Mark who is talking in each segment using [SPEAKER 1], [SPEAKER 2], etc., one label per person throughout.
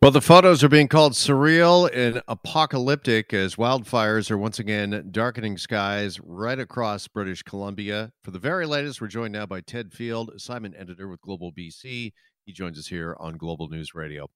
[SPEAKER 1] Well, the photos are being called surreal and apocalyptic as wildfires are once again darkening skies right across British Columbia. For the very latest, we're joined now by Ted Field, assignment editor with Global BC. He joins us here on Global News Radio.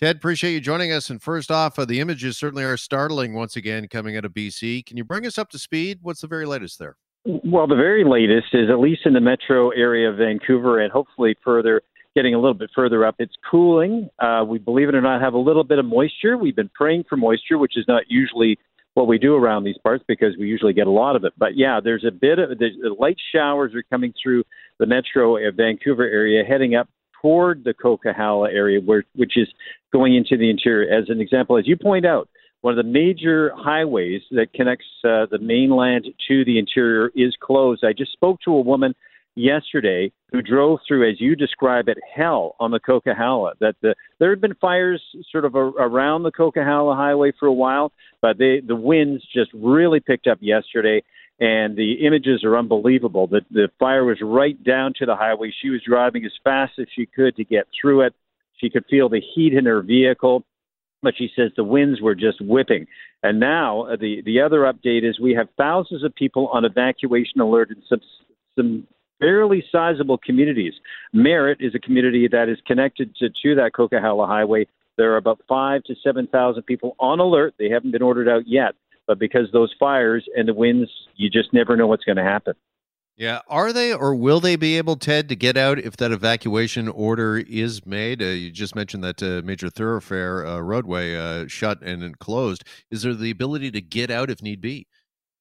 [SPEAKER 1] Ted, appreciate you joining us. And first off, uh, the images certainly are startling once again coming out of BC. Can you bring us up to speed? What's the very latest there?
[SPEAKER 2] Well, the very latest is at least in the metro area of Vancouver and hopefully further getting a little bit further up. It's cooling. Uh, we, believe it or not, have a little bit of moisture. We've been praying for moisture, which is not usually what we do around these parts because we usually get a lot of it. But yeah, there's a bit of the light showers are coming through the metro of Vancouver area, heading up toward the Coquihalla area, where which is going into the interior. As an example, as you point out, one of the major highways that connects uh, the mainland to the interior is closed. I just spoke to a woman yesterday who drove through, as you describe it, hell on the Coquihalla. That the, there had been fires sort of a, around the Coquihalla Highway for a while, but they, the winds just really picked up yesterday, and the images are unbelievable. The, the fire was right down to the highway. She was driving as fast as she could to get through it. She could feel the heat in her vehicle but she says the winds were just whipping. And now uh, the the other update is we have thousands of people on evacuation alert in some some fairly sizable communities. Merritt is a community that is connected to, to that Coquihalla Highway. There are about five to 7,000 people on alert. They haven't been ordered out yet, but because those fires and the winds, you just never know what's going to happen.
[SPEAKER 1] Yeah. Are they or will they be able, Ted, to get out if that evacuation order is made? Uh, you just mentioned that uh, major thoroughfare uh, roadway uh, shut and closed. Is there the ability to get out if need be?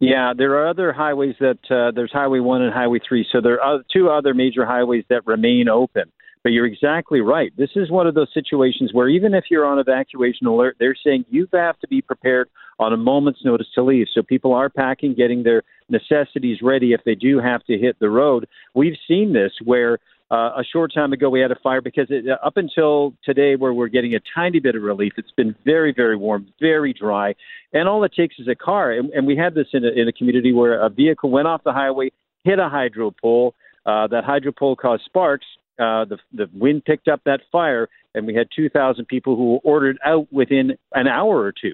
[SPEAKER 2] Yeah, there are other highways that uh, there's Highway 1 and Highway 3. So there are two other major highways that remain open. But you're exactly right. This is one of those situations where even if you're on evacuation alert, they're saying you have to be prepared on a moment's notice to leave. So people are packing, getting their necessities ready if they do have to hit the road. We've seen this where uh, a short time ago, we had a fire because it, uh, up until today, where we're getting a tiny bit of relief, it's been very, very warm, very dry, and all it takes is a car. And, and we had this in a, in a community where a vehicle went off the highway, hit a hydro pole. Uh, that hydro pole caused sparks. Uh, the the wind picked up that fire, and we had 2,000 people who were ordered out within an hour or two.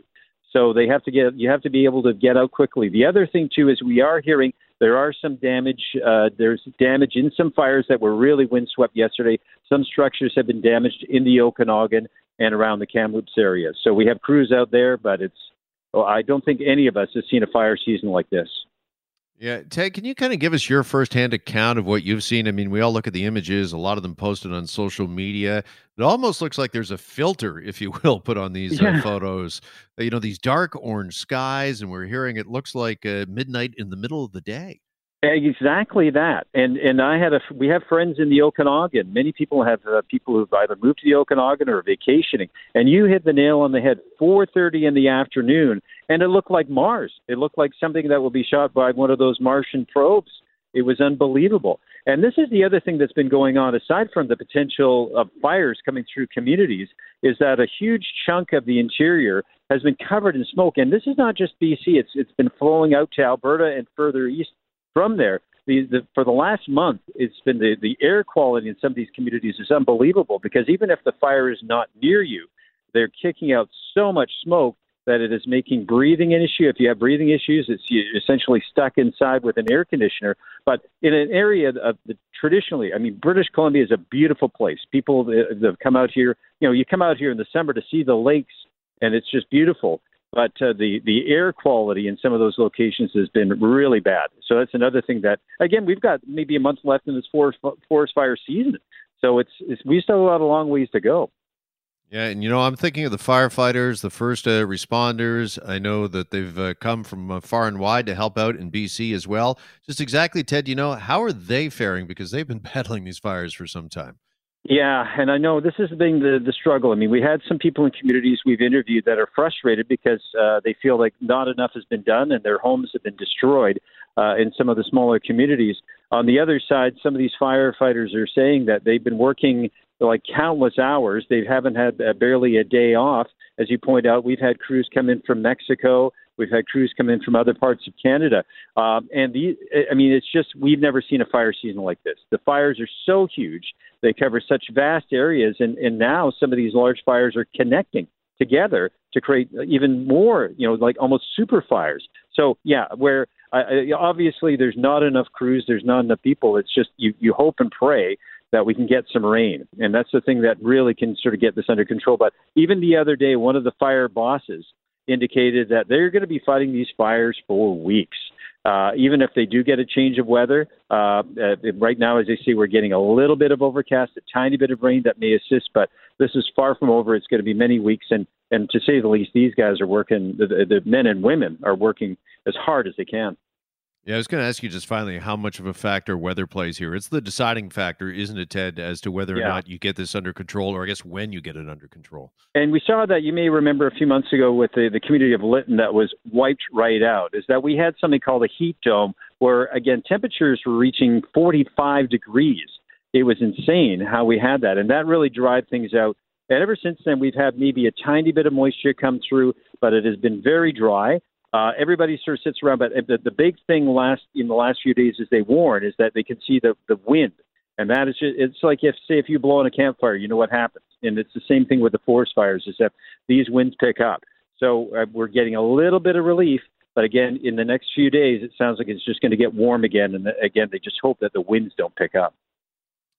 [SPEAKER 2] So they have to get you have to be able to get out quickly. The other thing too is we are hearing there are some damage. Uh, there's damage in some fires that were really windswept yesterday. Some structures have been damaged in the Okanagan and around the Kamloops area. So we have crews out there, but it's. Well, I don't think any of us has seen a fire season like this.
[SPEAKER 1] Yeah, Ted, can you kind of give us your firsthand account of what you've seen? I mean, we all look at the images, a lot of them posted on social media. It almost looks like there's a filter, if you will, put on these uh, yeah. uh, photos. You know, these dark orange skies, and we're hearing it looks like uh, midnight in the middle of the day.
[SPEAKER 2] Exactly that, and and I had a we have friends in the Okanagan. Many people have uh, people who've either moved to the Okanagan or are vacationing. And you hit the nail on the head. 4:30 in the afternoon, and it looked like Mars. It looked like something that will be shot by one of those Martian probes. It was unbelievable. And this is the other thing that's been going on, aside from the potential of fires coming through communities, is that a huge chunk of the interior has been covered in smoke. And this is not just BC; it's it's been flowing out to Alberta and further east from there. The, the, for the last month, it's been the, the air quality in some of these communities is unbelievable because even if the fire is not near you, they're kicking out so much smoke that it is making breathing an issue. If you have breathing issues, it's you essentially stuck inside with an air conditioner. But in an area of the traditionally, I mean, British Columbia is a beautiful place. People uh, that have come out here, you know, you come out here in the summer to see the lakes, and it's just beautiful but uh, the the air quality in some of those locations has been really bad. So that's another thing that again we've got maybe a month left in this forest forest fire season. So it's, it's we still have a long ways to go.
[SPEAKER 1] Yeah, and you know I'm thinking of the firefighters, the first uh, responders. I know that they've uh, come from uh, far and wide to help out in BC as well. Just exactly, Ted. You know how are they faring because they've been battling these fires for some time.
[SPEAKER 2] Yeah, and I know this has been the, the struggle. I mean, we had some people in communities we've interviewed that are frustrated because uh, they feel like not enough has been done and their homes have been destroyed uh, in some of the smaller communities. On the other side, some of these firefighters are saying that they've been working like countless hours. They haven't had uh, barely a day off. As you point out, we've had crews come in from Mexico We've had crews come in from other parts of Canada, um, and the I mean, it's just we've never seen a fire season like this. The fires are so huge; they cover such vast areas, and and now some of these large fires are connecting together to create even more, you know, like almost super fires. So yeah, where uh, obviously there's not enough crews, there's not enough people. It's just you you hope and pray that we can get some rain. And that's the thing that really can sort of get this under control. But even the other day, one of the fire bosses indicated that they're going to be fighting these fires for weeks. Uh, even if they do get a change of weather, uh, uh, right now, as I say, we're getting a little bit of overcast, a tiny bit of rain that may assist, but this is far from over. It's going to be many weeks, and and to say the least, these guys are working. The, the men and women are working as hard as they can.
[SPEAKER 1] Yeah, I was going to ask you just finally how much of a factor weather plays here. It's the deciding factor, isn't it, Ted, as to whether yeah. or not you get this under control, or I guess when you get it under control.
[SPEAKER 2] And we saw that you may remember a few months ago with the, the community of Lytton that was wiped right out. Is that we had something called a heat dome, where again temperatures were reaching 45 degrees. It was insane how we had that, and that really dried things out. And ever since then, we've had maybe a tiny bit of moisture come through, but it has been very dry. Uh, everybody sort of sits around, but the, the big thing last in the last few days, as they warn, is that they can see the the wind, and that is just it's like if say if you blow on a campfire, you know what happens, and it's the same thing with the forest fires, is that these winds pick up. So uh, we're getting a little bit of relief, but again, in the next few days, it sounds like it's just going to get warm again, and again, they just hope that the winds don't pick up.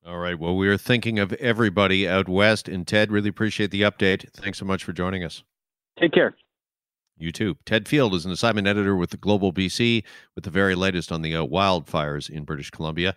[SPEAKER 1] All right. Well, we are thinking of everybody out west, and Ted, really appreciate the update. Thanks so much for joining us.
[SPEAKER 2] Take care.
[SPEAKER 1] You too. Ted Field is an assignment editor with the Global BC with the very latest on the uh, wildfires in British Columbia.